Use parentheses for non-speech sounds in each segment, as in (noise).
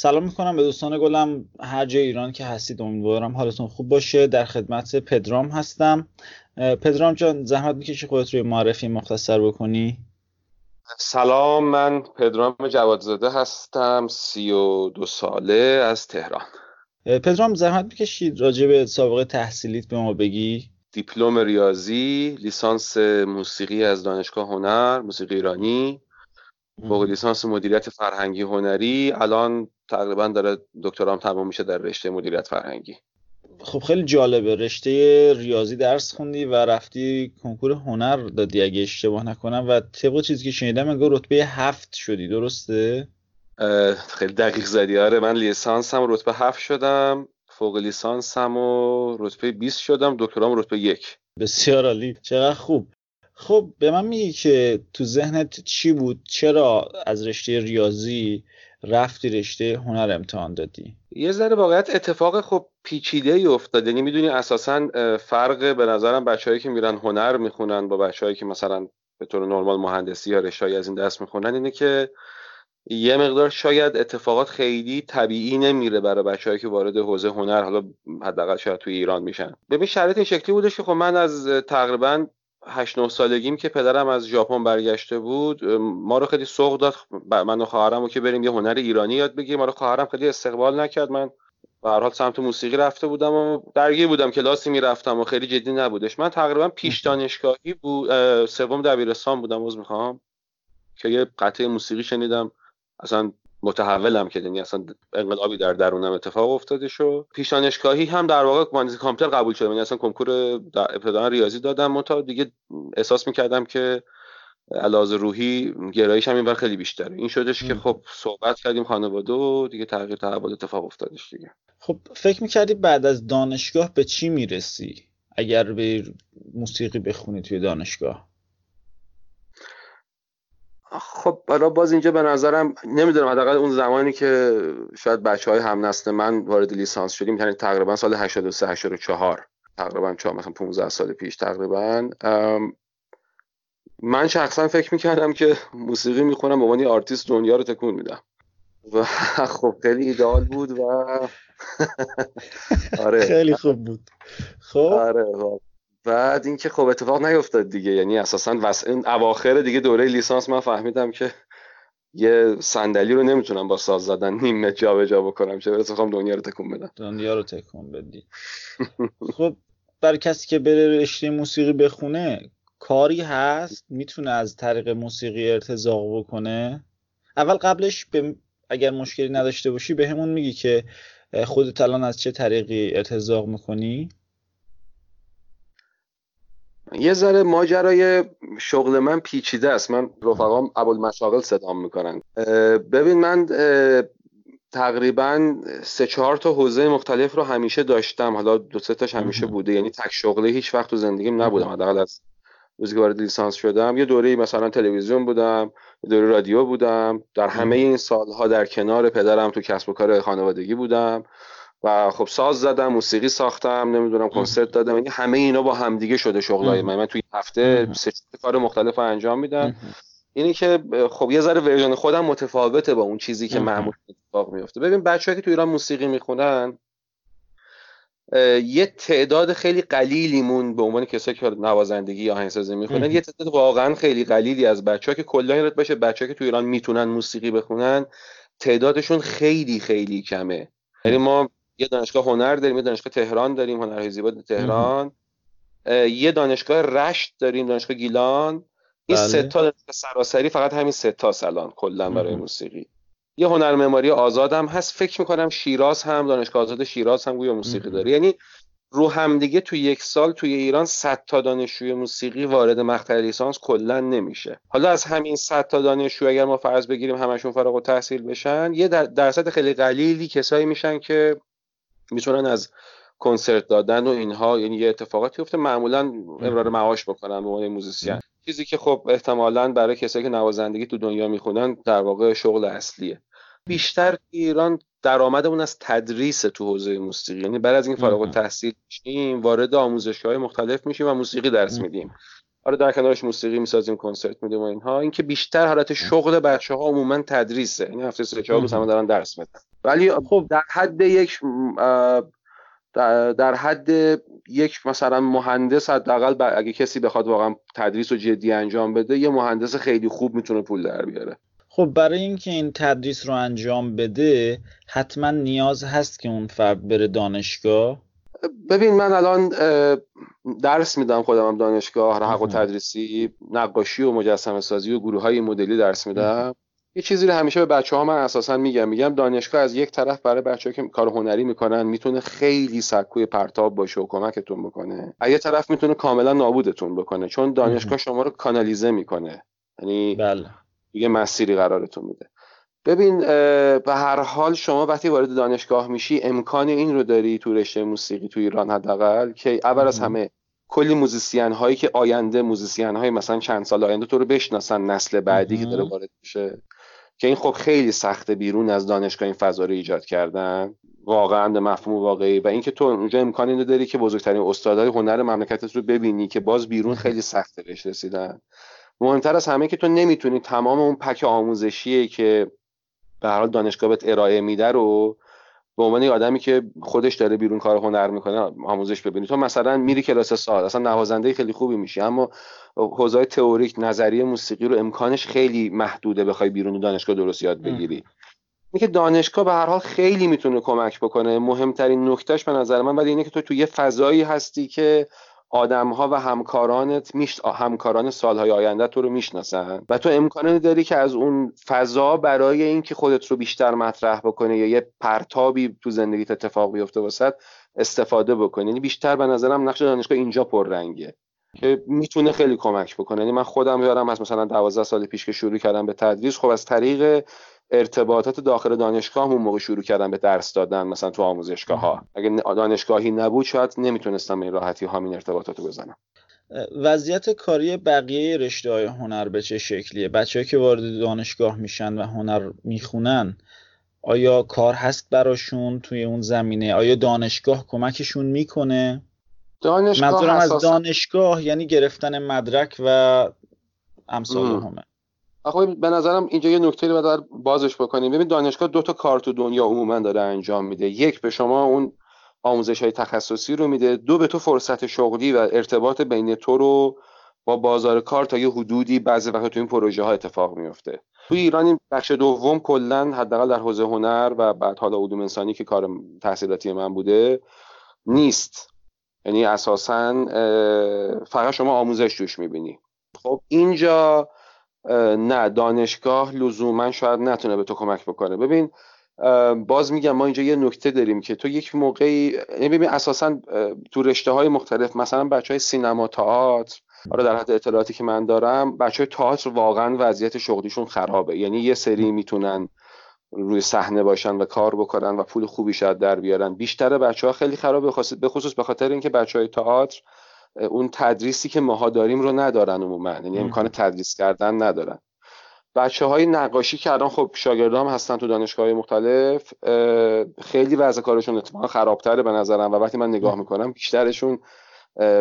سلام می‌کنم به دوستان گلم. هر جای ایران که هستید امیدوارم حالتون خوب باشه. در خدمت پدرام هستم. پدرام جان زحمت می‌کشی خودت روی معرفی مختصر بکنی؟ سلام من پدرام جوادزاده هستم سی و دو ساله از تهران. پدرام زحمت می‌کشید راجع به سابقه تحصیلیت به ما بگی؟ دیپلم ریاضی لیسانس موسیقی از دانشگاه هنر موسیقی ایرانی. فوق لیسانس مدیریت فرهنگی هنری. الان تقریبا داره دکترام تمام میشه در رشته مدیریت فرهنگی. خب خیلی جالبه. رشته ریاضی درس خوندی و رفتی کنکور هنر دادی اگه اشتباه نکنم و طبق چیزی که شنیدم انگار رتبه هفت شدی. درسته؟ خیلی دقیق زدی. آره من لیسانس هم رتبه هفت شدم فوق لیسانس هم و رتبه 20 شدم دکترام رتبه یک. بسیار عالی. چقدر خوب. خب به من میگی که تو ذهنت چی بود؟ چرا از رشته ریاضی رفتی رشته هنر امتحان دادی؟ یه ذره واقعیت اتفاق خب پیچیده ای افتاد. یعنی می‌دونی اساسا فرق به نظرم بچههایی که میرن هنر می‌خونن با بچههایی که مثلا به طور نرمال مهندسی یا رشته از این دست می‌خونن اینه که یه مقدار شاید اتفاقات خیلی طبیعی نمیره برای بچههایی که وارد حوزه هنر حالا حداقل شاید توی ایران میشن. ببین شرایط این شکلی بودش که خب من از تقریبا 8 9 سالگیم که پدرم از ژاپن برگشته بود ما رو خیلی سوق داد. من و خواهرم که بریم یه هنر ایرانی یاد بگیریم. ما رو خواهرم خیلی استقبال نکرد. من به هر حال سمت موسیقی رفته بودم و درگیر بودم کلاسی می‌رفتم و خیلی جدی نبودش. من تقریبا پیش دانشگاهی بود سوم دبیرستان بودم عذر می‌خوام که یه قطعه موسیقی شنیدم. اصلا متحولم که یعنی اصلا انقلابی در درونم اتفاق افتاده شو پیش دانشگاهی هم در واقع مهندسی کامپیوتر قبول شدم یعنی اصلا کنکور ابتدا ریاضی دادم تا دیگه احساس می‌کردم که علاوه روحی گرایش هم اینور خیلی بیشتره. این شدش که خب صحبت کردیم خانواده و دیگه تغییر تحول اتفاق افتادش دیگه. خب فکر می‌کردی بعد از دانشگاه به چی می‌رسی؟ اگر به موسیقی بخونی توی دانشگاه. خب برای باز اینجا به نظرم نمی‌دونم حداقل اون زمانی که شاید بچه های هم نسل من وارد لیسانس شدیم یعنی تقریبا سال 83 84 تقریبا چهار مثلا 15 سال پیش تقریبا. من شخصا فکر می‌کردم که موسیقی می‌خونم به عنوان آرتیست دنیا رو تکون میدم. و (laughs) خب خیلی ایدئال بود و (laughs) آره. خیلی خوب بود. خب؟ آره بعد اینکه خب اتفاق نیفتاد دیگه یعنی اساسا وس... این اواخر دیگه دوره لیسانس من فهمیدم که یه صندلی رو نمی‌تونم با ساز زدن نیمه جا جا بکنم چه برسه دنیا رو تکون بدم. دنیا رو تکون بدی. (laughs) خب برای کسی که بره رشته موسیقی بخونه کاری هست؟ می‌تونه از طریق موسیقی ارتزاق بکنه؟ اول قبلش به اگر مشکلی نداشته باشی به همون میگی که خودت الان از چه طریقی ارتزاق می‌کنی؟ یه ذره ماجرای شغل من پیچیده است. من رفقام ابوالمشاغل صدام می‌کنن. ببین من تقریبا سه چهار تا حوزه مختلف رو همیشه داشتم. حالا دو سه تاش همیشه بوده. یعنی تک شغله هیچ وقت تو زندگیم نبودم. حداقل از روزی که وارد لیسانس شدم. یه دوره مثلا تلویزیون بودم. یه دوره رادیو بودم. در همه این سالها در کنار پدرم تو کسب و کار خانوادگی بودم. و خب ساز زدم موسیقی ساختم نمی‌دونم کنسرت دادم. یعنی همه اینا با همدیگه شده شغلای من. من توی هفته سه کار مختلف انجام میدم. اینی که خب یه ذره ورژن خودم متفاوته با اون چیزی که معمول اتفاق میفته ببین بچه‌ها که تو ایران موسیقی می‌خونن یه تعداد خیلی قلیلیمون به عنوان کسایی که نوازندگی یا آهنگسازی می‌خونن یه تعداد واقعا خیلی قلیلی از بچه‌ها که کلا یادت باشه بچه‌ها که تو ایران می‌تونن موسیقی بخونن تعدادشون خیلی خیلی کمه. یعنی ما یه دانشگاه هنر داریم یه دانشگاه تهران داریم هنرهای زیبا تهران. یه دانشگاه رشت داریم دانشگاه گیلان. این بله. سه تا سراسری فقط همین سه تا الان کلا برای موسیقی. یه هنر معماری آزاد هم هست. فکر می‌کنم شیراز هم دانشگاه آزاد شیراز هم گویا موسیقی داره. یعنی رو هم دیگه تو یک سال توی ایران 100 تا دانشجوی موسیقی وارد مقطع لیسانس کلا نمیشه. حالا از همین 100 تا دانشجو اگر ما فرض بگیریم همشون فارغ التحصیل بشن یه درصد خیلی قلیلی کسایی میشن که می‌تونن از کنسرت دادن و اینها یعنی یه اتفاقاتی افته معمولا امرار معاش بکنن به عنوان موزیسین. چیزی که خب احتمالا برای کسایی که نوازندگی تو دنیا می‌خونن در واقع شغل اصلیه. بیشتر ایران درآمدمون از تدریس تو حوزه موسیقی. یعنی بعد از این فارغ التحصیل میشیم وارد آموزشگاه مختلف میشیم و موسیقی درس میدیم. آره در کنارش موسیقی می‌سازیم کنسرت میدیم و اینها. اینکه بیشتر حالت شغل بچه ها عموما تدریسه. یعنی هفته سه چهار روز همه دارن درس میدن. ولی خب. در حد یک در حد یک مثلا مهندس حداقل اگه کسی بخواد واقعا تدریس و جدی انجام بده یه مهندس خیلی خوب می‌تونه پول در بیاره. خب برای اینکه این تدریس رو انجام بده حتما نیاز هست که اون فرد بره دانشگاه؟ ببین من الان درس میدم خودم دانشگاه حق و تدریسی نقاشی و مجسمه سازی و گروه های مدلی درس میدم. یه چیزی رو همیشه به بچه ها من اساسا میگم. میگم دانشگاه از یک طرف برای بچه که کار هنری می‌کنن می‌تونه خیلی سکوی پرتاب باشه و کمکتون بکنه. از یه طرف می‌تونه کاملا نابودتون بکنه چون دانشگاه شما رو کانالیزه می‌کنه. یعنی بله. یه مسیری قرارتون میده. ببین به هر حال شما وقتی وارد دانشگاه میشی امکان این رو داری تو رشته موسیقی تو ایران حداقل که اول از همه کلی musician هایی که آینده musician های مثلا چند سال آینده تو رو بشناسن نسل بعدی که داره وارد میشه که این خب خیلی سخته بیرون از دانشگاه این فضا رو ایجاد کردن. واقعا به مفهوم واقعی. و اینکه تو اونجا امکانی رو داری که بزرگترین استادای هنر مملکتت رو ببینی که باز بیرون خیلی سخته بهش رسیدن. مهمتر از همه که تو نمی‌تونی تمام اون پک آموزشی که به هر حال دانشگاه بهت ارائه میده رو به عنوان یه آدمی که خودش داره بیرون کار هنر می‌کنه آموزش ببینی. تو مثلا میری کلاس سال اصلا نوازنده خیلی خوبی میشی اما حوزه تئوریک نظریه موسیقی رو امکانش خیلی محدوده بخوای بیرون دانشگاه درست یاد بگیری. اینکه دانشگاه به هر حال خیلی می‌تونه کمک بکنه مهمترین نکتهش به نظر من ولی اینه که تو توی یه فضایی هستی که آدم ها و همکارانت میش... همکاران سالهای آینده تو رو می‌شناسن. و تو امکانی داری که از اون فضا برای اینکه خودت رو بیشتر مطرح بکنه یا یه پرتابی تو زندگیت اتفاق بیفته واسط استفاده بکنی. یعنی بیشتر به نظرم نقش دانشگاه اینجا پررنگه. که می‌تونه خیلی کمک بکنه. یعنی من خودم یادم از مثلا 12 سال پیش که شروع کردم به تدریس. خب از طریق ارتباطات داخل دانشگاه اون موقع شروع کردن به درس دادن مثلا تو آموزشگاه ها اگه دانشگاهی نبود شاید نمی‌تونستم این راحتی همین ارتباطات رو بزنم وضعیت کاری بقیه رشته های هنر به چه شکلیه؟ بچه که وارد دانشگاه میشن و هنر می‌خونن آیا کار هست براشون توی اون زمینه؟ آیا دانشگاه کمکشون می‌کنه؟ دانشگاه از دانشگاه یعنی گرفتن مدرک و امثال همه خب به نظرم اینجا یه نکته رو باید بازش بکنیم. ببین دانشگاه دو تا کار تو دنیا عموما داره انجام میده. یک به شما اون آموزش های تخصصی رو میده. دو به تو فرصت شغلی و ارتباط بین تو رو با بازار کار تا یه حدودی بعضی وقت تو این پروژه ها اتفاق میفته. تو ایران این بخش دوم کلا حداقل در حوزه هنر و بعد حالا علوم انسانی که کار تحصیلاتی من بوده نیست. یعنی اساسا فقط شما آموزش توش می‌بینی. خب اینجا نه دانشگاه لزوما شاید نتونه به تو کمک بکنه. ببین باز میگم ما اینجا یه نکته داریم که تو یک موقعی یعنی ببین اساسا تو رشته های مختلف مثلا بچه های سینما تئاتر آره در حد اطلاعاتی که من دارم بچه تئاتر واقعا وضعیت شغلیشون خرابه. یعنی یه سری می‌تونن روی صحنه باشن و کار بکنن و پول خوبی شاید در بیارن. بیشتر بچه ها خیلی خرابه به خصوص به خاطر اینکه بچه های تئاتر اون تدریسی که ماها داریم رو ندارن عموما. یعنی امکان تدریس کردن ندارن. بچه های نقاشی که الان خب شاگردام هستن تو دانشگاه های مختلف خیلی وضع کارشون اتفاقا خرابتره به نظرم و وقتی من نگاه می‌کنم بیشترشون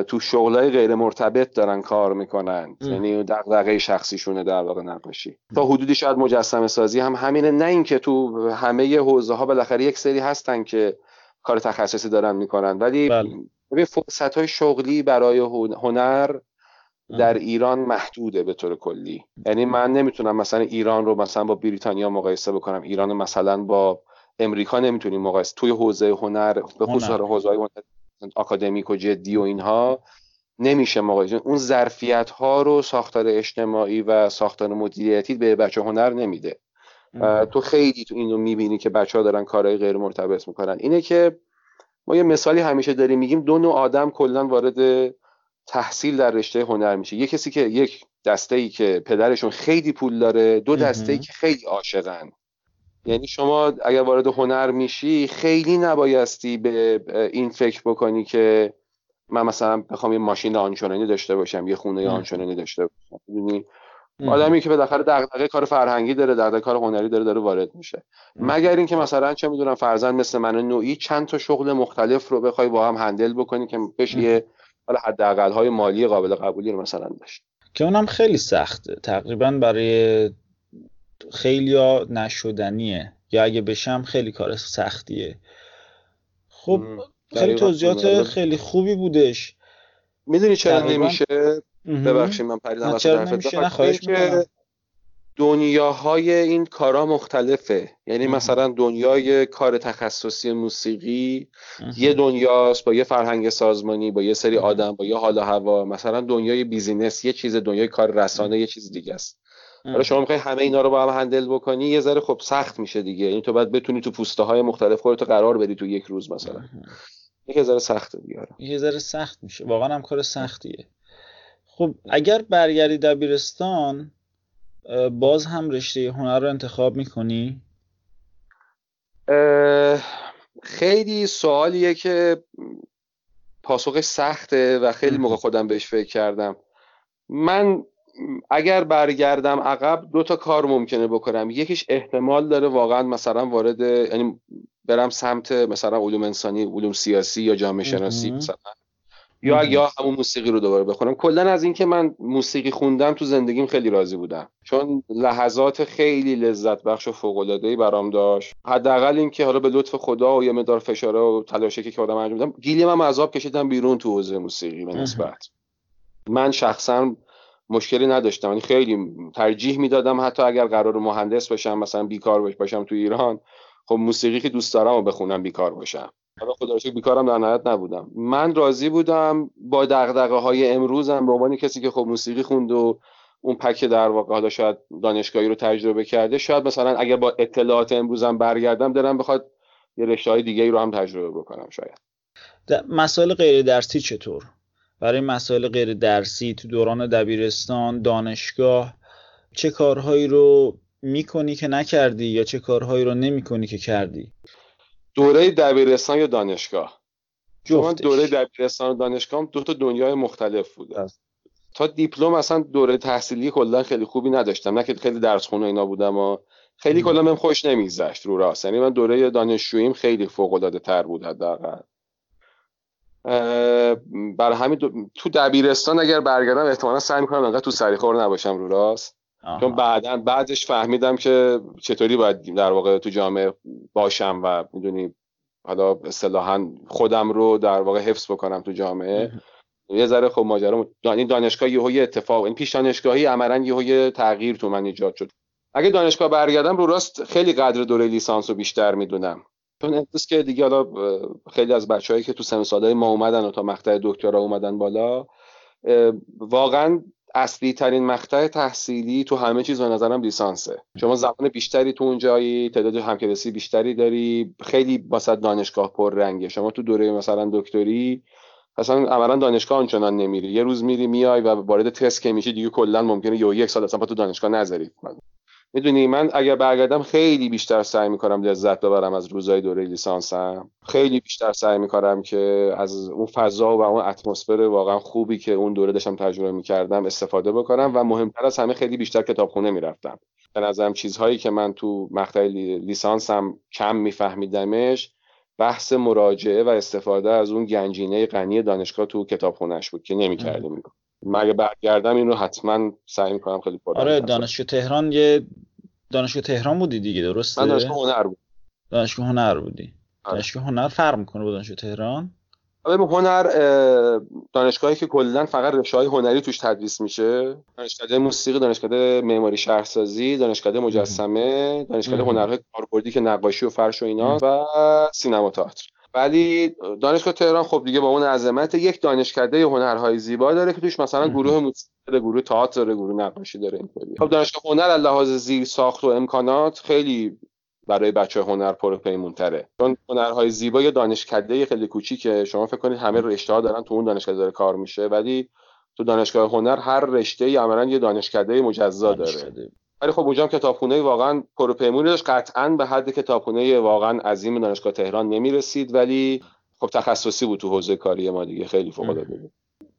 تو شغلای غیر مرتبط دارن کار می‌کنن. یعنی دغدغه شخصیشونه در واقع نقاشی. تا حدودی شاید مجسمه سازی هم همینه. نه اینکه تو همه حوزه ها بالاخره یک سری هستن که کار تخصصی دارن می‌کنن ولی بله. ببین فرصت های شغلی برای هنر در ایران محدوده به طور کلی. یعنی من نمی‌تونم مثلا ایران رو مثلا با بریتانیا مقایسه بکنم. ایران مثلا با امریکا نمی‌تونیم مقایسه توی حوزه هنر به خصوص حوزه های آکادمیک و جدی و اینها نمیشه مقایسه. اون ظرفیت ها رو ساختار اجتماعی و ساختار مدیریتی به بچه هنر نمیده. تو خیلی تو اینو می‌بینی که بچه ها دارن کارهای غیر مرتبط می‌کنن. اینه که ما یه مثالی همیشه داریم میگیم دو نوع آدم کلا وارد تحصیل در رشته هنر میشه. یه کسی که یک دسته ای که پدرشون خیلی پول داره دو دسته ای که خیلی عاشقن. یعنی شما اگر وارد هنر میشی خیلی نبایستی به این فکر بکنی که من مثلا بخوام یه ماشین آنچنانی داشته باشم یه خونه آنچنانی داشته باشم. آدمی که بالاخره دغدغه کار فرهنگی داره دغدغه کار هنری داره داره وارد میشه. مگر اینکه مثلا چه می‌دونم فرزند مثل من نوعی چند تا شغل مختلف رو بخوای با هم هندل بکنی که بشه یه حالا حداقل های مالی قابل قبولی رو مثلا داشت. که اونم خیلی سخته. تقریبا برای خیلی نشدنیه. یا اگه بشم خیلی کار سختیه. خب خیلی توضیحات خیلی خوبی بودش. می‌دونی چرا نمیشه؟ ببخشید من پریدم که دنیاهای این کارا مختلفه. یعنی مثلا دنیای کار تخصصی موسیقی یه دنیاست با یه فرهنگ سازمانی با یه سری آدم با یه حال و هوا. مثلا دنیای بیزینس یه چیز دنیای کار رسانه یه چیز دیگه است. حالا شما می‌خوای همه اینا رو با هم هندل بکنی یه ذره خب سخت میشه دیگه. یعنی تو باید بتونی تو پوسته های مختلف خودتو قرار بدی تو یک روز مثلا. یه ذره سخته دیگه آره. یه ذره سخت میشه. واقعا هم کار سختیه. خب اگر برگردی دبیرستان باز هم رشته هنر رو انتخاب می‌کنی؟ خیلی سوالیه که پاسخش سخته و خیلی موقع خودم بهش فکر کردم. من اگر برگردم عقب دو تا کار ممکنه بکنم. یکیش احتمال داره واقعا مثلا وارد یعنی برم سمت مثلا علوم انسانی علوم سیاسی یا جامعه شناسی مثلا. یا یا همون موسیقی رو دوباره بخونم. کلا از اینکه من موسیقی خوندم تو زندگیم خیلی راضی بودم. چون لحظات خیلی لذت بخش و فوق العاده ای برام داشت. حداقل اینکه حالا به لطف خدا و یه مقدار فشاره و تلاشی که آدم انجام دادم گیلی من عذاب کشیدم بیرون تو حوزه موسیقی به نسبت. من شخصا مشکلی نداشتم. یعنی خیلی ترجیح می‌دادم حتی اگر قرار مهندس باشم مثلا بیکار باشم تو ایران خب موسیقی که دوست دارم و بخونم بیکار باشم. حالا خدا بیکارم در نهایت نبودم. من راضی بودم با دغدغه های امروزم به عنوان کسی که خب موسیقی خوند و اون پک در واقع حالا شاید دانشگاهی رو تجربه کرده شاید مثلا اگر با اطلاعات امروزم برگردم دارم بخواد یه رشته های دیگه رو هم تجربه بکنم شاید. مسائل غیر درسی چطور؟ برای مسائل غیر درسی تو دوران دبیرستان دانشگاه چه کارهایی رو می‌کنی که نکردی یا چه کارهایی رو نمی‌کنی که کردی؟ دوره دبیرستان یا دانشگاه؟ چون دوره دبیرستان و دانشگاه دو تا دنیای مختلف بوده. تا دیپلم اصلا دوره تحصیلی کلا خیلی خوبی نداشتم. نه که خیلی درس خونه اینا بودم و خیلی کلا من خوش نمیگذشت رو راست. یعنی من دوره دانشجوییم خیلی فوق العاده تر بود حداقل. برای همین تو دبیرستان اگر برگردم احتمالا سعی می‌کنم انقدر تو سریخور نباشم رو راست. چون بعدا بعدش فهمیدم که چطوری باید در واقع تو جامعه باشم و می‌دونی حالا اصطلاحا خودم رو در واقع حفظ بکنم تو جامعه. یه ذره خب ماجرا این دانشگاه یهو یه اتفاق این پیش دانشگاهی عملا یهو یه تغییر تو من ایجاد شد. اگه دانشگاه برگردم رو راست خیلی قدر دوره لیسانس رو بیشتر می‌دونم. چون امروز که دیگه حالا خیلی از بچههایی که تو سن سالهای ما اومدن و تا مقطع دکترا اومدن بالا واقعا اصلی ترین مقطع تحصیلی تو همه چیز به نظرم لیسانسه. شما زمان بیشتری تو اونجایی تعداد همکلاسی بیشتری داری خیلی واسه دانشگاه پر رنگه. شما تو دوره مثلا دکتری اصلا عملا دانشگاه آنچنان نمیری. یه روز میری میای و وارد تست که میشی دیگه کلا ممکنه یه یک سال اصلا تو دانشگاه نذاری. می‌دونی من اگر برگردم خیلی بیشتر سعی می‌کنم لذت ببرم از روزای دوره لیسانسم. خیلی بیشتر سعی می‌کنم که از اون فضا و اون اتمسفر واقعا خوبی که اون دوره داشتم تجربه می‌کردم استفاده بکنم و مهمتر از همه خیلی بیشتر کتابخونه می‌رفتم. به نظرم چیزهایی که من تو مقطع لیسانسم کم میفهمیدمش بحث مراجعه و استفاده از اون گنجینه غنی دانشگاه تو کتابخونهش بود که نمی‌کردیم. مگه برگردم این رو حتما سعی می‌کنم خیلی پردن آره دانشگاه تهران یه دانشگاه تهران بودی دیگه درسته؟ من دانشگاه هنر بود. دانشگاه هنر بودی. آره. دانشگاه هنر فرق می‌کنه با دانشگاه تهران؟ آره هنر دانشگاهی که کلا فقط رشته هنری توش تدریس میشه. دانشکده موسیقی دانشکده معماری شهرسازی دانشکده مجسمه دانشکده هنرهای کاربردی که نقاشی و فرش و اینا و سینما تئاتر. ولی دانشگاه تهران خب دیگه با اون عظمت یک دانشکده هنرهای زیبا داره که توش مثلا گروه موسیقی داره گروه تئاتر داره گروه نقاشی داره اینطوری. خب دانشگاه هنر از لحاظ زیر ساخت و امکانات خیلی برای بچه هنر پر پیمون تره چون هنرهای زیبا یه دانشکده خیلی کوچیکه شما فکر کنید همه رشته ها دارن تو اون دانشکده داره کار میشه ولی تو دانشگاه هنر هر رشته ای عملا یه دانشکده مجزا داره. ولی خب اونجا کتابخونه واقعا پروپیمونی داشت. قطعا به حد کتابخونه واقعا عظیم دانشگاه تهران نمی‌رسید ولی خب تخصصی بود تو حوزه کاری ما دیگه. خیلی فوق العاده بود.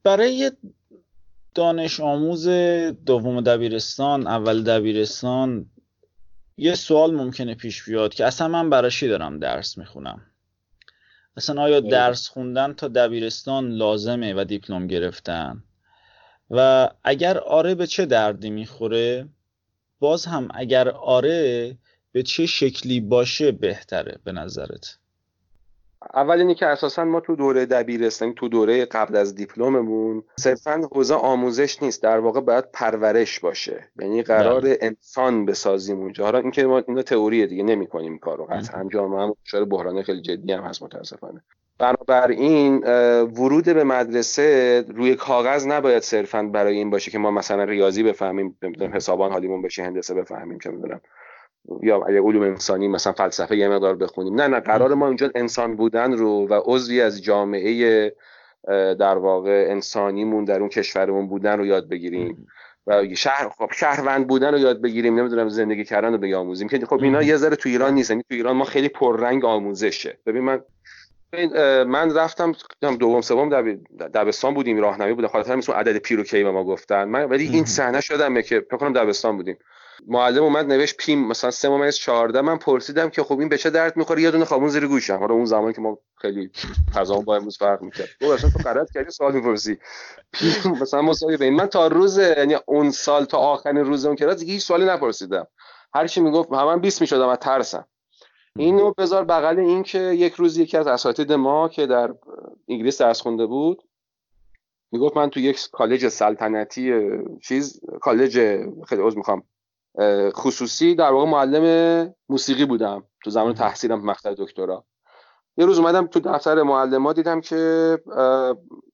برای دانش آموز دوم دبیرستان اول دبیرستان یه سوال ممکنه پیش بیاد که اصلا من برای دارم درس می‌خونم؟ اصلا آیا درس خوندن تا دبیرستان لازمه و دیپلم گرفتن؟ و اگر آره به چه دردی می‌خوره؟ باز هم اگر آره به چه شکلی باشه بهتره به نظرت؟ اول اینی که اساسا ما تو دوره دبیرستانی تو دوره قبل از دیپلممون صرفا حوزه آموزش نیست در واقع باید پرورش باشه. یعنی قرار بله. انسان بسازیم اونجا. حالا اینکه ما اینا تئوریه دیگه نمی‌کنیم کارو. قطعا جامعه هم دچار بحران خیلی جدی هم هست متاسفانه. بنابراین ورود به مدرسه روی کاغذ نباید صرفا برای این باشه که ما مثلا ریاضی بفهمیم حسابان حالیمون بشه هندسه بفهمیم چه می‌دونم. یا اگه علوم انسانی مثلا فلسفه یه مقدار بخونیم. نه نه قرار ما اینجا انسان بودن رو و عضوی از جامعه در واقع انسانیمون در اون کشورمون بودن رو یاد بگیریم. و شهر خب شهروند بودن رو یاد بگیریم. نمی‌دونم زندگی کردن رو بیاموزیم که خب اینا یه ذره تو ایران نیست. یعنی تو ایران ما خیلی پررنگ آموزشه. ببین من من رفتم دوم سوم دبستان بودیم. راهنمایی بود. خاطر همین عدد پیروکی به ما گفتن. من ولی این صحنه شدم که فکر کنم دبستان بودیم. معلم اومد نوشت پیم مثلا 3 ممیز 14 من پرسیدم که خب این به چه درد می‌خوره؟ یه دونه خابون زیر گوشم. حالا اون زمان که ما خیلی غذا با امروز فرق می‌کرد. گفت اصلا تو غلط کردی سوال می‌پرسی. پیم مثلا مساوی بین من تا روز یعنی اون سال تا آخرین روز اون کلاس هیچ سوالی نپرسیدم. هر چی می‌گفت من 20 می‌شدم از ترسم. اینو بذار بغل این که یک روز یکی از اساتید ما که در انگلیس درس خونده بود می‌گفت من تو یک کالج سلطنتی چیز کالج خیلی عذر می‌خوام. خصوصی در واقع معلم موسیقی بودم. تو زمان تحصیلم مقطع دکترا. یه روز اومدم تو دفتر معلم دیدم که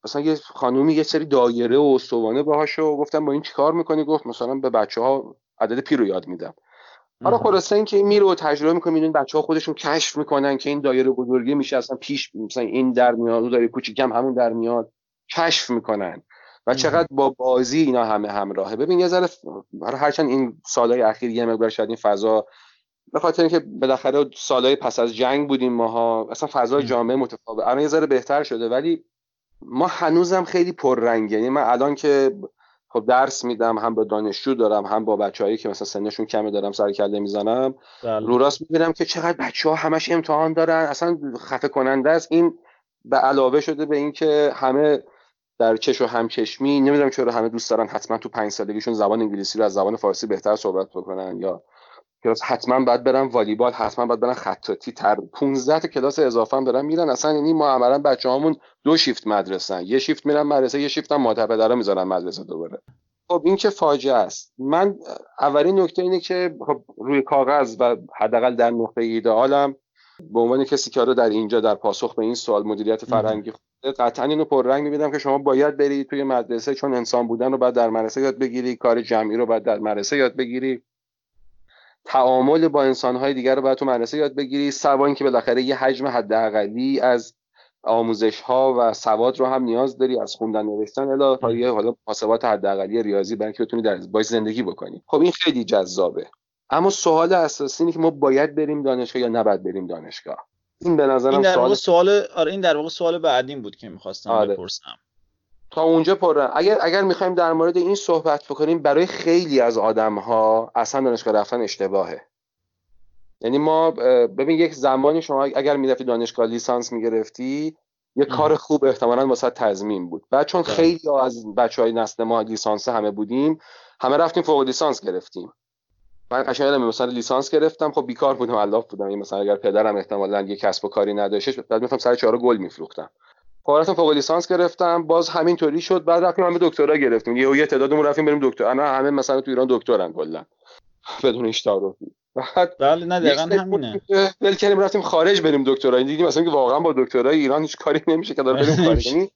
مثلا یه خانومی یه سری دایره و استوانه باهاشو گفتم با این چیکار می‌کنی؟ گفت مثلا به بچه ها عدد پی رو یاد میدم. حالا خلاصه این که میره و تجربه می‌کنه میدون بچه ها خودشون کشف می‌کنن که این دایره بزرگی میشه اصلا پیش مثلا این در میاد دایره کوچیکم همون در میاد. کشف می‌کنن. و چقدر با بازی اینا همه همراهه ببین یه ذره هرچند این سالهای اخیر یه مقدار شاید این فضا به خاطر اینکه بالاخره سالهای پس از جنگ بودیم ماها اصلا فضای جامعه متفاوت. الان یه ذره بهتر شده ولی ما هنوزم خیلی پررنگه. یعنی من الان که خب درس میدم هم به دانشجو دارم هم با بچههایی که مثلا سنشون کمه دارم سر کله می‌زنم بله. رو راست می‌بینم که چقدر بچه ها همش امتحان دارن. اصلا خفه کننده است. این به علاوه شده به اینکه همه در چش و همچشمی نمی‌دونم چرا همه دوست دارن حتما تو پنج سالگیشون زبان انگلیسی رو از زبان فارسی بهتر صحبت بکنن یا کلاس حتما باید برن والیبال حتما باید برن خطاطی تر. 15 تا کلاس اضافه هم دارن میرن. اصلا یعنی ما عملا بچه‌هامون دو شیفت مدرسه یه شیفت میرن مدرسه یه شیفت هم مادر پدرا می‌ذارن مدرسه دوباره. خب این که فاجعه است. من اولین نکته اینه که خب روی کاغذ و حداقل در نقطه ایدئالم به عنوان کسی که رو در اینجا در پاسخ به این سوال مدیریت فرهنگی قطعا اینو پررنگ می‌بینم که شما باید برید توی مدرسه چون انسان بودن رو باید در مدرسه یاد بگیری کار جمعی رو باید در مدرسه یاد بگیری. تعامل با انسانهای دیگر رو باید تو مدرسه یاد بگیری سوا اینکه بالاخره یه حجم حداقلی از آموزش ها و سواد رو هم نیاز داری از خوندن نوشتن الا تا یه حالا حسابات حداقلی ریاضی برای بتونی در باش زندگی بکنی. خب این خیلی جذابه. اما سوال اساسی اینه که ما باید بریم دانشگاه یا نباید بریم دانشگاه؟ این به نظرم این در سوال... سوال آره این در واقع سوال بعدین بود که می‌خواستم آره. بپرسم. تا اونجا پره اگر اگر می‌خوایم در مورد این صحبت بکنیم برای خیلی از آدم ها اصلا دانشگاه رفتن اشتباهه. یعنی ما ببین یک زمانی شما اگر می‌رفتی دانشگاه لیسانس می‌گرفتی یه کار خوب احتمالا واسه تضمین بود. بعد چون بله. خیلی از بچه های نسل ما لیسانس همه بودیم همه رفتیم فوق لیسانس گرفتیم. من قشنگ یادم مثلا لیسانس گرفتم خب بیکار بودم الاف بودم. این مثلا اگر پدرم احتمالاً یه کسب و کاری نداشت بعد می‌تونم سر چهار گل میفروختم. خب فوق لیسانس گرفتم باز همین طوری شد. بعد رفتیم همه دکترا گرفتیم. یه یه تعدادمون رفتیم بریم دکتر. انا همه مثلا تو ایران دکترن کلا. بدون هیچ تعارفی. بعد بله نه دقیقاً همینه. ول کردیم رفتیم خارج بریم دکترا. این دیدیم مثلا که واقعا با دکترای ایران هیچ کاری نمیشه که داره بریم خارج. یعنی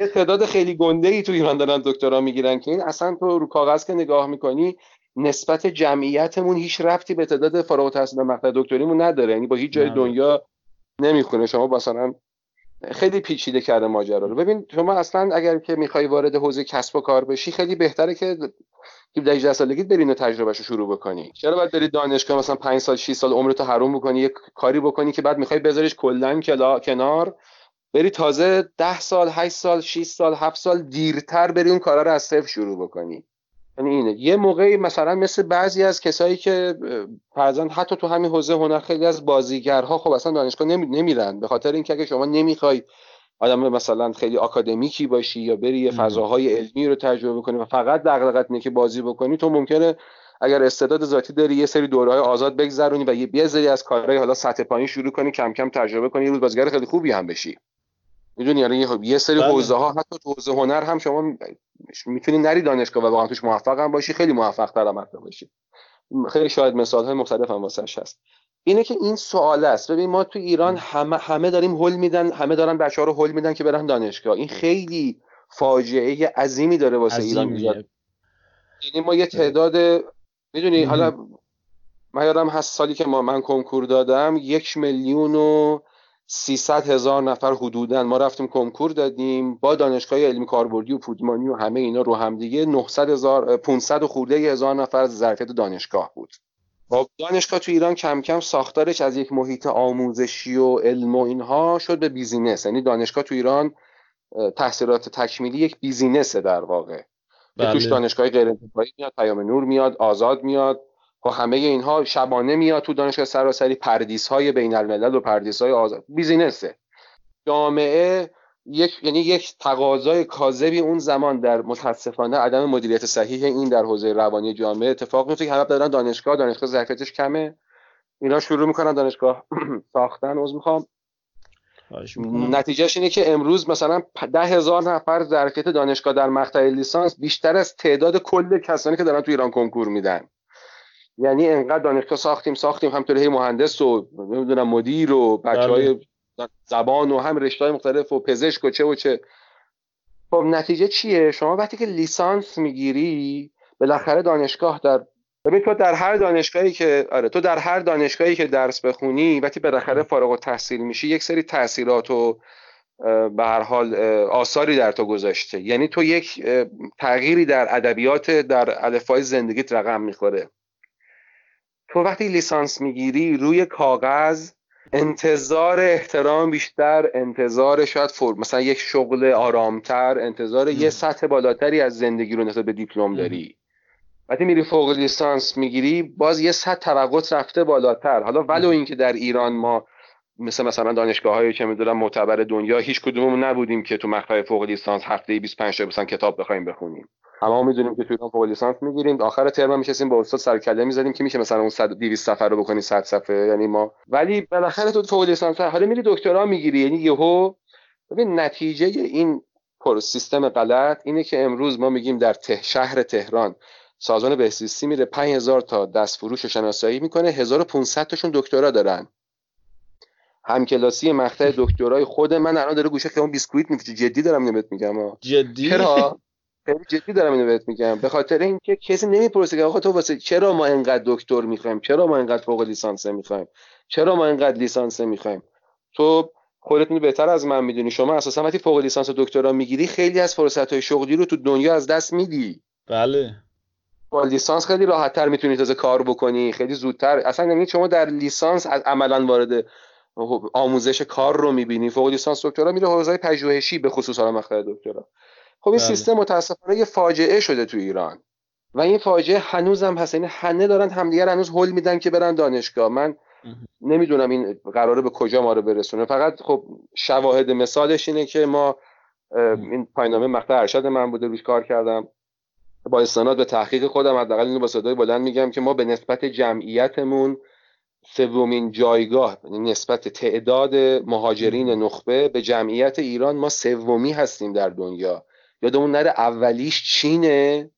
یه تعداد خیلی گنده ای تو ایران دارن دکترا می‌گیرن که این اصلا تو رو کاغذ که نگاه می‌کنی نسبت جمعیتمون هیچ رفتی به تعداد فارغ التحصیل مقطع دکتریمون نداره. یعنی با هیچ جای دنیا نمی‌خونه. شما مثلا خیلی پیچیده کرده ماجرا رو. ببین شما اصلا اگر که می‌خوای وارد حوزه کسب و کار بشی خیلی بهتره که 18 سالگی برین و تجربهش رو شروع بکنی. چرا باید بری دانشگاه مثلا 5 سال 6 سال عمرتو حروم بکنی یک کاری بکنی که بعد می‌خوای بذاریش کلا کنار؟ بری تازه 10 سال 8 سال 6 سال 7 سال دیرتر بری اون کارا رو از صفر شروع بکنی. یعنی اینه. یه موقعی مثلا مثل بعضی از کسایی که فرضاً حتی تو همین حوزه هنر خیلی از بازیگرها خب اصلا دانشگاه نمی... نمیرن. به خاطر اینکه اگه شما نمی‌خوای آدم مثلا خیلی آکادمیکی باشی یا بری یه فضاهای علمی رو تجربه کنی و فقط دغدغت اینه که بازی بکنی تو ممکنه اگر استعداد ذاتی داری یه سری دورهای آزاد بگذرونی و یه سری از کارهای حالا سطح پایین شروع کنی کم کم تجربه کنی یه روز بازیگر خیلی خوبی هم بشی. می‌دونی یعنی یه سری بله. حوزه ها حتی تو حوزه هنر هم شما می‌تونی نری دانشگاه و واقعا توش موفق هم باشی خیلی موفق تر هم باشی. خیلی شاید مثال های مختلف هم واسش هست. اینه که این سوال است. ببین ما تو ایران همه همه داریم هول میدن همه دارن بچه ها رو هول میدن که برن دانشگاه. این خیلی فاجعه عظیمی داره واسه ایران ایجاد یعنی ما یه تعداد می‌دونی حالا من یادم هست سالی که ما من کنکور دادم یک میلیون و سیصد هزار نفر حدودا. ما رفتیم کنکور دادیم با دانشگاه علمی کاربردی و پودمانی و همه اینا رو هم دیگه. 900 هزار 500 خورده هزار نفر از ظرفیت دانشگاه بود. خب دانشگاه تو ایران کم کم ساختارش از یک محیط آموزشی و علم و اینها شد به business. یعنی دانشگاه تو ایران تحصیلات تکمیلی یک business ه در واقع. بله. توش دانشگاه غیر انتفاعی میاد پیام نور میاد آزاد میاد. با همه اینها شبانه میاد تو دانشگاه سراسری پردیس های بین الملل و پردیس های آزاد business ه. جامعه یک یعنی یک تقاضای کاذبی اون زمان در متاسفانه عدم مدیریت صحیح این در حوزه روانی جامعه اتفاق میفته که همه دارن دانشگاه دانشگاه ظرفیتش کمه. اینا شروع می‌کنن دانشگاه (clears throat) ساختن عذر می‌خوام. نتیجهش اینه که امروز مثلا ده هزار نفر ظرفیت دانشگاه در مقطع لیسانس بیشتر از تعداد کل کسانی که دارن تو ایران کنکور میدن. یعنی انقدر دانشگاه ساختیم ساختیم همطور هی مهندس و نمی‌دونم مدیر و بچه های بله. زبان و هم رشته های مختلف و پزشک و چه و چه. خب نتیجه چیه؟ شما وقتی که لیسانس می‌گیری بالاخره دانشگاه در ببین تو در هر دانشگاهی که آره تو در هر دانشگاهی که درس بخونی وقتی بالاخره فارغ التحصیل میشی یک سری تاثیرات و به هر حال آثاری در تو گذاشته. یعنی تو یک تغییری در ادبیات در الفای زندگیت رقم می‌خوره. تو وقتی لیسانس می‌گیری روی کاغذ انتظار احترام بیشتر انتظار شاید فور مثلا یک شغل آرامتر انتظار یه سطح بالاتری از زندگی رو نسبت به دیپلم داری. وقتی میری فوق لیسانس می‌گیری باز یه سطح توقعت رفته بالاتر. حالا ولو اینکه در ایران ما مثل مثلا دانشگاه هایی که می‌دونم معتبر دنیا هیچ کدوممون نبودیم که تو مقطع فوق لیسانس هفته 25 تا مثلا کتاب بخوایم بخونیم. اما می‌دونیم که تو ایران فوق لیسانس می‌گیریم. آخر ترم میشستیم با استاد سر کله می‌زدیم که میشه مثلا اون 100 200 صفحه رو بکنی 100 صفحه. یعنی ما ولی بالاخره تو فوق لیسانس حالا میری دکترا می‌گیری. یعنی یهو ببین نتیجه این پر سیستم غلط اینه که امروز ما میگیم در ته شهر تهران سازمان بهزیستی میره 5000 تا دست فروش شناسایی می‌کنه. 1500 تاشون دکترا دارن. همکلاسی مقطع دکترای خود من الان داره گوشه که اون بیسکویت میفروشه. جدی دارم اینو بهت میگم جدی؟ چرا؟ خیلی جدی دارم اینو بهت میگم. به خاطر اینکه کسی نمی‌پرسه که آقا تو واسه چرا ما اینقدر دکتر می‌خوایم؟ چرا ما اینقدر فوق لیسانس می‌خوایم؟ چرا ما اینقدر لیسانس می‌خوایم؟ تو خودت بهتر از من می‌دونی. شما اساسا وقتی فوق لیسانس و دکترا می‌گیری خیلی از فرصت های شغلی رو تو دنیا از دست میدی. بله. با لیسانس خیلی راحت تر می‌تونی تازه کار بکنی. خیلی زودتر. اصلا یعنی شما در لیسانس از عملا وارد آموزش کار رو می‌بینی. فوق لیسانس دکترا میره حوزه پژوهشی به خصوص حالا مقطع دکترا. خب این بله. سیستم متاسفانه یه فاجعه شده تو ایران. و این فاجعه هنوزم هست. یعنی همه دارن همدیگر هنوز هول میدن که برن دانشگاه. من نمی‌دونم این قراره به کجا ما رو برسونه. فقط خب شواهد مثالش اینه که ما این پاینامه مقطع ارشد من بوده. روش کار کردم. با استناد به تحقیق خودم حداقل اینو با صدای بلند میگم که ما به نسبت جمعیتمون سومین جایگاه یعنی نسبت تعداد مهاجرین نخبه به جمعیت ایران ما سومی هستیم در دنیا. یادمون نره اولیش چینه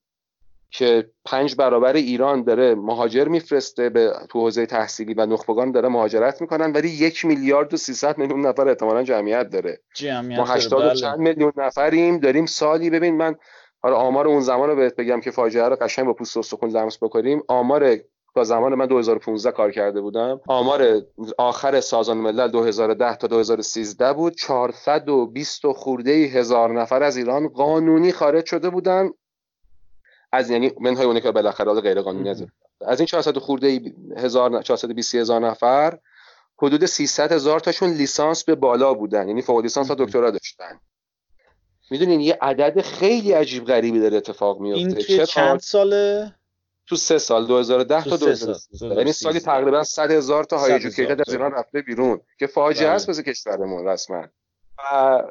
که پنج برابر ایران داره مهاجر میفرسته به تو حوزه تحصیلی و نخبگان داره مهاجرت می‌کنن ولی یک میلیارد و 300 میلیون نفر احتمالا جمعیت داره. جمعیت ما 80 بله. چند میلیون نفریم داریم سالی ببین من حالا آمار اون زمان رو بهت بگم که فاجعه رو قشنگ با پوست و استخون لمس بکنیم. آمار تا زمان من 2015 کار کرده بودم آمار آخر سازمان ملل 2010 تا 2013 بود. 420 خورده هزار نفر از ایران قانونی خارج شده بودن. از یعنی منهای اونی که بالاخره غیر قانونی از از این 400 خورده هزار 420 هزار نفر حدود 300 هزار تاشون لیسانس به بالا بودن یعنی فوق لیسانس و دکترا داشتن. می‌دونین یه عدد خیلی عجیب غریبی داره اتفاق میفته این چند ساله؟ تو سه سال 2010 تا 2013 یعنی سالی تقریبا 100 هزار تا های ایژوکیتد از ایران رفته بیرون که فاجعه است بله. واسه کشورمون رسما. و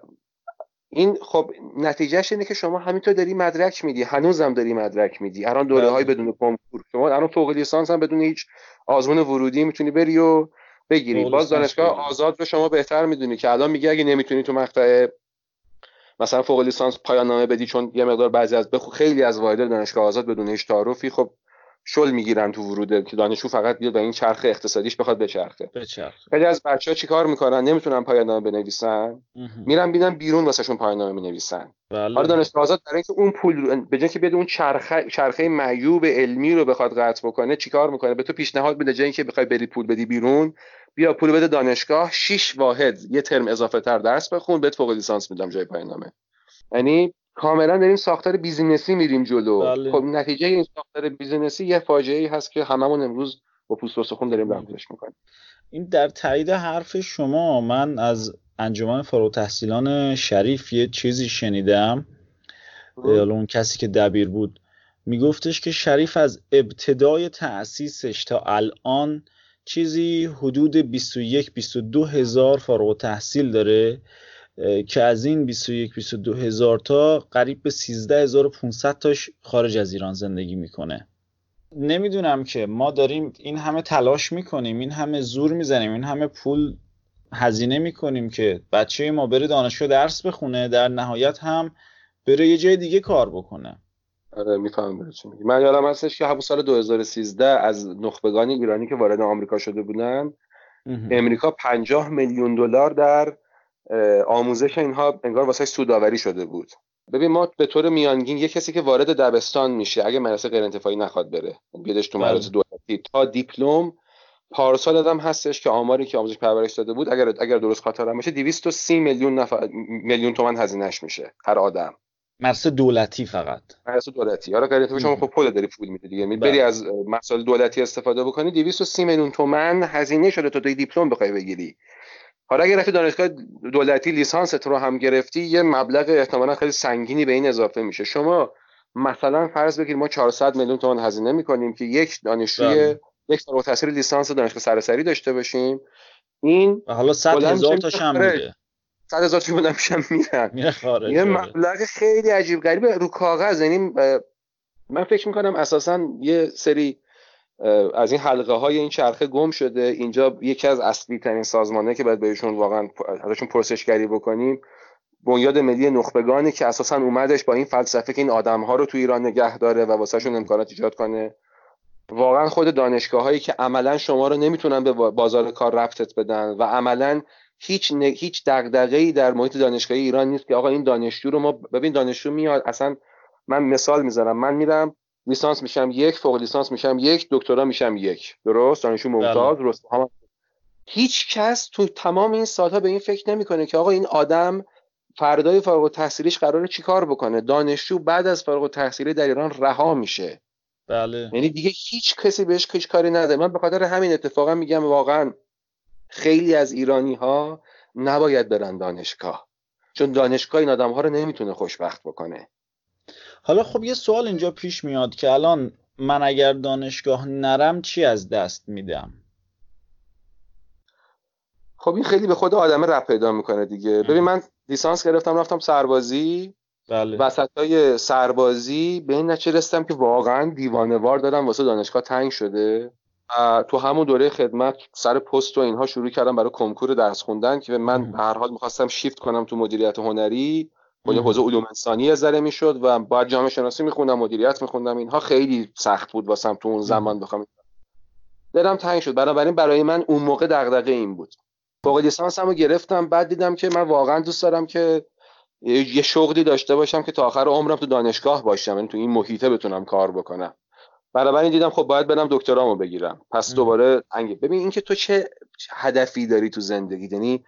این خب نتیجهش اینه که شما همینطور داری مدرک میدی هنوزم داری مدرک میدی. الان دوره های بله. بدون کنکور. شما الان فوق لیسانس هم بدون هیچ آزمون ورودی می‌تونی بری و بگیری. باز دانشگاه آزاد رو شما بهتر می‌دونی که الان میگه اگه نمی‌تونی تو مقطع مثلا فوق لیسانس پایان نامه بدی چون یه مقدار بعضی از بخو خیلی از واحد دانشگاه آزاد بدون هیچ تعارفی خب شل می‌گیرن تو وروده که دانشجو فقط بیاد و این چرخ اقتصادیش بخواد بچرخه. بچرخه. خیلی از بچه ها چیکار می‌کنن؟ نمی‌تونن پایان نامه بنویسن میرن بینن بیرون واسهشون پایان نامه می‌نویسن. بله. آره دانشگاه آزاد برای اینکه اون پول به جای که بیاد اون چرخه چرخه معیوب علمی رو بخواد قطع بکنه چیکار می‌کنه؟ به تو پیشنهاد میده جای اینکه بخوای بری پول بدی بیرون بیا پول بده دانشگاه 6 واحد یه ترم اضافه تر درس بخون بهت فوق لیسانس میدم جای پایان نامه یعنی کاملا داریم ساختار business ی میریم جلو. بله. خب نتیجه این ساختار business ی یه فاجعه ای هست که هممون امروز با پوست و استخون داریم رفتش می‌کنیم. این در تایید حرف شما من از انجمن فارغ تحصیلان شریف یه چیزی شنیدم. حالا اون کسی که دبیر بود. میگفتش که شریف از ابتدای تأسیسش تا الان چیزی حدود 21 22 هزار فارغ تحصیل داره. که از این 21 22 هزار تا قریب به 13500 تاش خارج از ایران زندگی می‌کنه. نمی‌دونم که ما داریم این همه تلاش می‌کنیم این همه زور می‌زنیم این همه پول هزینه می‌کنیم که بچه ما بره دانشگاه درس بخونه در نهایت هم بره یه جای دیگه کار بکنه. آره می‌فهمم چی میگی. من یادم هستش که همون سال 2013 از نخبگان ایرانی که وارد آمریکا شده بودن امریکا 50 میلیون دلار در آموزش اینها انگار واسه سوداوری شده بود. ببین ما به طور میانگین یه کسی که وارد دبستان میشه اگه مدرسه غیر انتفاعی نخواد بره بیادش تو مدرسه بله. دولتی تا دیپلم پارسال هم هستش که آماری که آموزش پرورش داده بود اگر اگر درست خاطرم باشه 230 میلیون نفر میلیون تومان هزینهش میشه هر آدم. مدرسه دولتی فقط. مدرسه دولتی. آره غیر شما خب پول داری پول میده دیگه. بری بله. از مسائل دولتی استفاده بکنی 230 میلیون تومان هزینه شده تا دیپلم بخوای بگیری. حالا اگر رفتی دانشگاه دولتی لیسانست رو هم گرفتی یه مبلغ احتمالا خیلی سنگینی به این اضافه میشه. شما مثلا فرض بگیر ما 400 میلیون تومان هزینه می‌کنیم که یک دانشجوی بله. یک فارغ التحصیل لیسانس دانشگاه سراسری داشته باشیم. این حالا 100 هزار تا شم میده. 100 هزار تا بودم میشم میرن. یه آره. مبلغ خیلی عجیب غریبه. رو کاغذ یعنی من فکر می‌کنم اساسا یه سری از این حلقه های این چرخه گم شده. اینجا یکی از اصلی ترین سازمانه که باید بهشون واقعا ازشون پرسشگری بکنیم بنیاد ملی نخبگانی که اساسا اومدش با این فلسفه که این آدم ها رو تو ایران نگه داره و واسهشون امکانات ایجاد کنه. واقعا خود دانشگاه هایی که عملا شما رو نمی‌تونن به بازار کار رفتت بدن و عملا هیچ ن... هیچ دغدغه‌ای در محیط دانشگاهی ایران نیست که آقا این دانشجو رو ما ببین دانشجو میاد اصلا من مثال می‌ذارم من میرم لیسانس میشم یک فوق لیسانس میشم یک دکترا میشم یک. درست؟ دانشجو ممتاز بله. درست هیچ کس تو تمام این سالها به این فکر نمی‌کنه که آقا این آدم فردای فارغ التحصیلیش قراره چیکار بکنه؟ دانشجو بعد از فارغ التحصیلی در ایران رها میشه. بله. یعنی دیگه هیچ کسی بهش هیچ کاری نداره. من به خاطر همین اتفاقا میگم واقعا خیلی از ایرانی ها نباید برن دانشگاه. چون دانشگاه این آدم ها رو نمی‌تونه خوشبخت بکنه. حالا خب یه سوال اینجا پیش میاد که الان من اگر دانشگاه نرم چی از دست میدم؟ خب این خیلی به خود آدم رب پیدا می‌کنه دیگه. ببین من لیسانس گرفتم رفتم سربازی. بله. وسط های سربازی به این نچه رستم که واقعا دیوانوار دارم واسه دانشگاه تنگ شده. تو همون دوره خدمت سر پست و اینها شروع کردم برای کنکور درس خوندن که من هر حال می‌خواستم شیفت کنم تو مدیریت هنری. با یه حوزه علوم انسانی از ذره می‌شد و بعد جامعه شناسی میخوندم مدیریت میخوندم. اینها خیلی سخت بود واسم تو اون زمان بخوام دلم تنگ شد. بنابراین برای من اون موقع دغدغه این بود. فوق لیسانس رو گرفتم. بعد دیدم که من واقعا دوست دارم که یه شغلی داشته باشم که تا آخر عمرم تو دانشگاه باشم. یعنی تو این محیطه بتونم کار بکنم. بنابراین دیدم خب باید برم دکترامو بگیرم. پس دوباره انگه ببین اینکه تو چه هدفی داری تو زندگی یعنی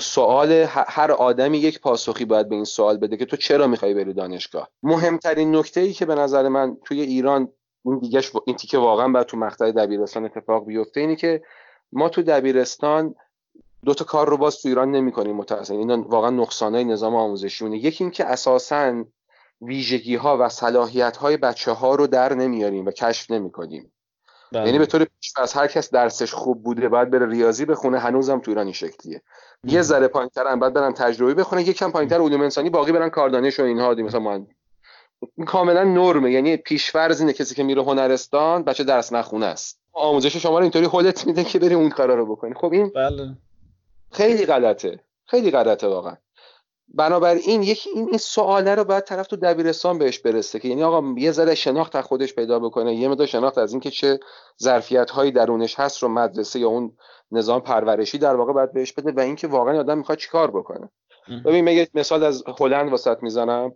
سوال هر آدمی یک پاسخی باید به این سوال بده که تو چرا می‌خوای بری دانشگاه؟ مهمترین نکته ای که به نظر من توی ایران این دیگه این تیکه واقعا باید تو مقطع دبیرستان اتفاق بیفته اینی که ما تو دبیرستان دو تا کار رو باز تو ایران نمی‌کنیم متأسفانه این واقعا نقصانای نظام آموزشیونه یکی اینکه اساسا ویژگی ها و صلاحیت های بچه ها رو در نمیاریم و کشف نمی‌کنیم. یعنی به طور از هر کس درسش خوب بوده بعد بره ریاضی بخونه هنوزم تو ایران این شکلیه. یه ذره پایینتر هم بعد برن تجربه بخونه یکم پایینتر علوم انسانی باقی برن کاردانش و اینها دی مثلا من کاملا نرمه. یعنی پیشفرض اینه کسی که میره هنرستان بچه درس نخونه است. آموزش شما رو اینطوری خودت میده که بری اون کارا رو بکنی. خب این بله. خیلی غلطه. خیلی غلطه واقعا. بنابراین یکی این این سواله رو باید طرف تو دبیرستان بهش برسه که یعنی آقا یه ذره شناخت از خودش پیدا بکنه یه مقدار شناخت از اینکه چه ظرفیت هایی درونش هست رو مدرسه یا اون نظام پرورشی در واقع باید بهش بده و اینکه واقعا آدم می‌خواد چیکار بکنه. ببین من مثال از هلند واسط می‌زنم.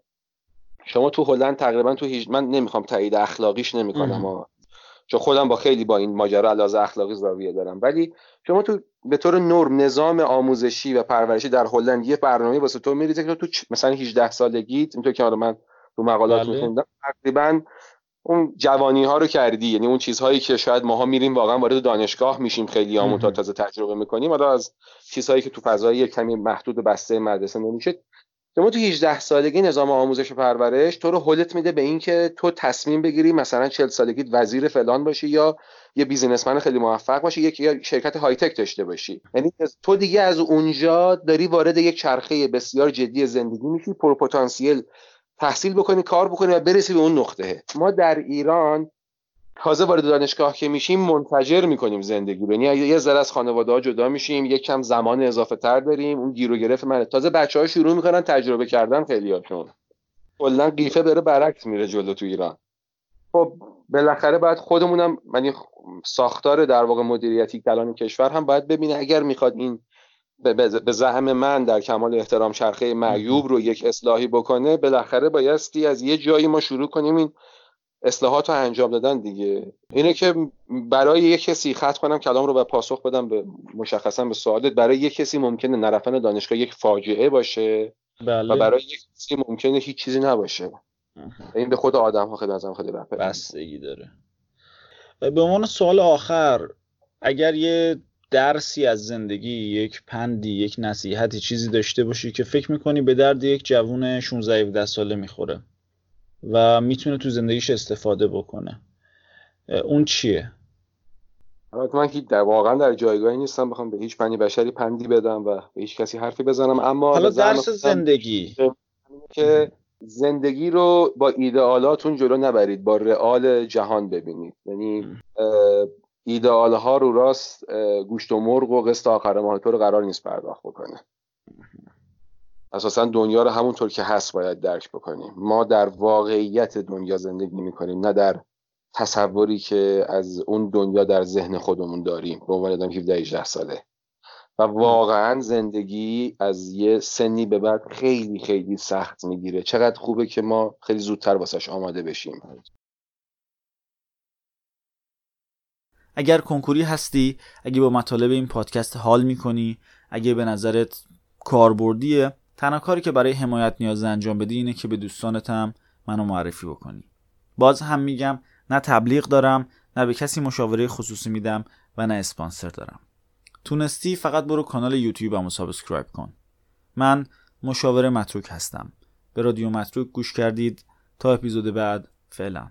شما تو هلند تقریبا تو هیچ من نمی‌خوام تایید اخلاقیش نمی‌کنم چون خودم با خیلی با این ماجرا علاوه اخلاقی زاویه دارم. ولی شما تو به طور نرم نظام آموزشی و پرورشی در هلند یه برنامه واسه تو میریزه که تو مثلا 18 سالگی اینطور که من تو مقالات بله. میخوندم تقریبا اون جوانی ها رو کردی. یعنی اون چیزهایی که شاید ماها میریم واقعا وارد دانشگاه میشیم خیلی همون تا تازه تجربه می‌کنیم. حالا از چیزهایی که تو فضای کمی محدود و بسته مدرسه نمیشه شما تو 18 سالگی نظام آموزش و پرورش تو رو حلت میده به اینکه تو تصمیم بگیری مثلا 40 سالگی وزیر فلان باشی یا یه بیزینسمن خیلی موفق باشی یک شرکت های تک داشته باشی. یعنی تو دیگه از اونجا داری وارد یک چرخه بسیار جدی زندگی میشی پر پتانسیل تحصیل بکنی کار بکنی و برسی به اون نقطه. ما در ایران تازه وارد دانشگاه که میشیم منتجر می‌کنیم زندگی یعنی یه ذره از خانواده ها جدا میشیم یک کم زمان اضافه تر داریم اون گیر و گرفت من تازه بچه ها شروع می‌کنن تجربه کردن خیلی هاشون کلا قیفه داره برعکس میره جلو تو ایران. خب بالاخره باید خودمونم یعنی ساختار در واقع مدیریتی کلان کشور هم باید ببینه اگر می‌خواد این به زعم من در کمال احترام چرخه معیوب رو یک اصلاحی بکنه بالاخره بایستی از یه جایی ما شروع کنیم این اصلاحات رو انجام دادن دیگه. اینه که برای یک کسی خط کنم کلام رو به پاسخ بدم به مشخصا به سوالت برای یک کسی ممکنه نرفتن دانشگاه یک فاجعه باشه بله. و برای یک کسی ممکنه هیچ چیزی نباشه. این به خود آدم ها خیلی ازم خیلی بستگی داره. به عنوان سوال آخر اگر یه درسی از زندگی یک پندی یک نصیحتی چیزی داشته باشی که فکر می‌کنی به درد یک جوون 16 17 ساله می‌خوره؟ و می‌تونه تو زندگیش استفاده بکنه. اون چیه؟ من که در واقعا در جایگاهی نیستم بخوام به هیچ پنی بشری پندی بدم و به هیچ کسی حرفی بزنم. اما حالا درس زندگی. که زندگی رو با ایدئالاتون جلو نبرید با رئال جهان ببینید. یعنی ایدئال ها رو راست گوشت و مرغ و قسط آخر ماه تو رو قرار نیست پرداخت بکنه. اساسا دنیا رو همونطور که هست باید درک بکنیم. ما در واقعیت دنیا زندگی می‌کنیم نه در تصوری که از اون دنیا در ذهن خودمون داریم به عنوان آدم 17 18 ساله. و واقعا زندگی از یه سنی به بعد خیلی خیلی سخت می‌گیره. چقدر خوبه که ما خیلی زودتر واسش آماده بشیم. اگر کنکوری هستی اگه با مطالب این پادکست حال می‌کنی اگه به نظرت کاربردیه تنها کاری که برای حمایت نیازه انجام بدی اینه که به دوستانت هم منو معرفی بکنی. باز هم میگم نه تبلیغ دارم نه به کسی مشاوره خصوصی میدم و نه اسپانسر دارم. تونستی فقط برو کانال یوتیوبمو subscribe کن. من مشاور متروک هستم. به رادیو متروک گوش کردید. تا اپیزود بعد فعلا.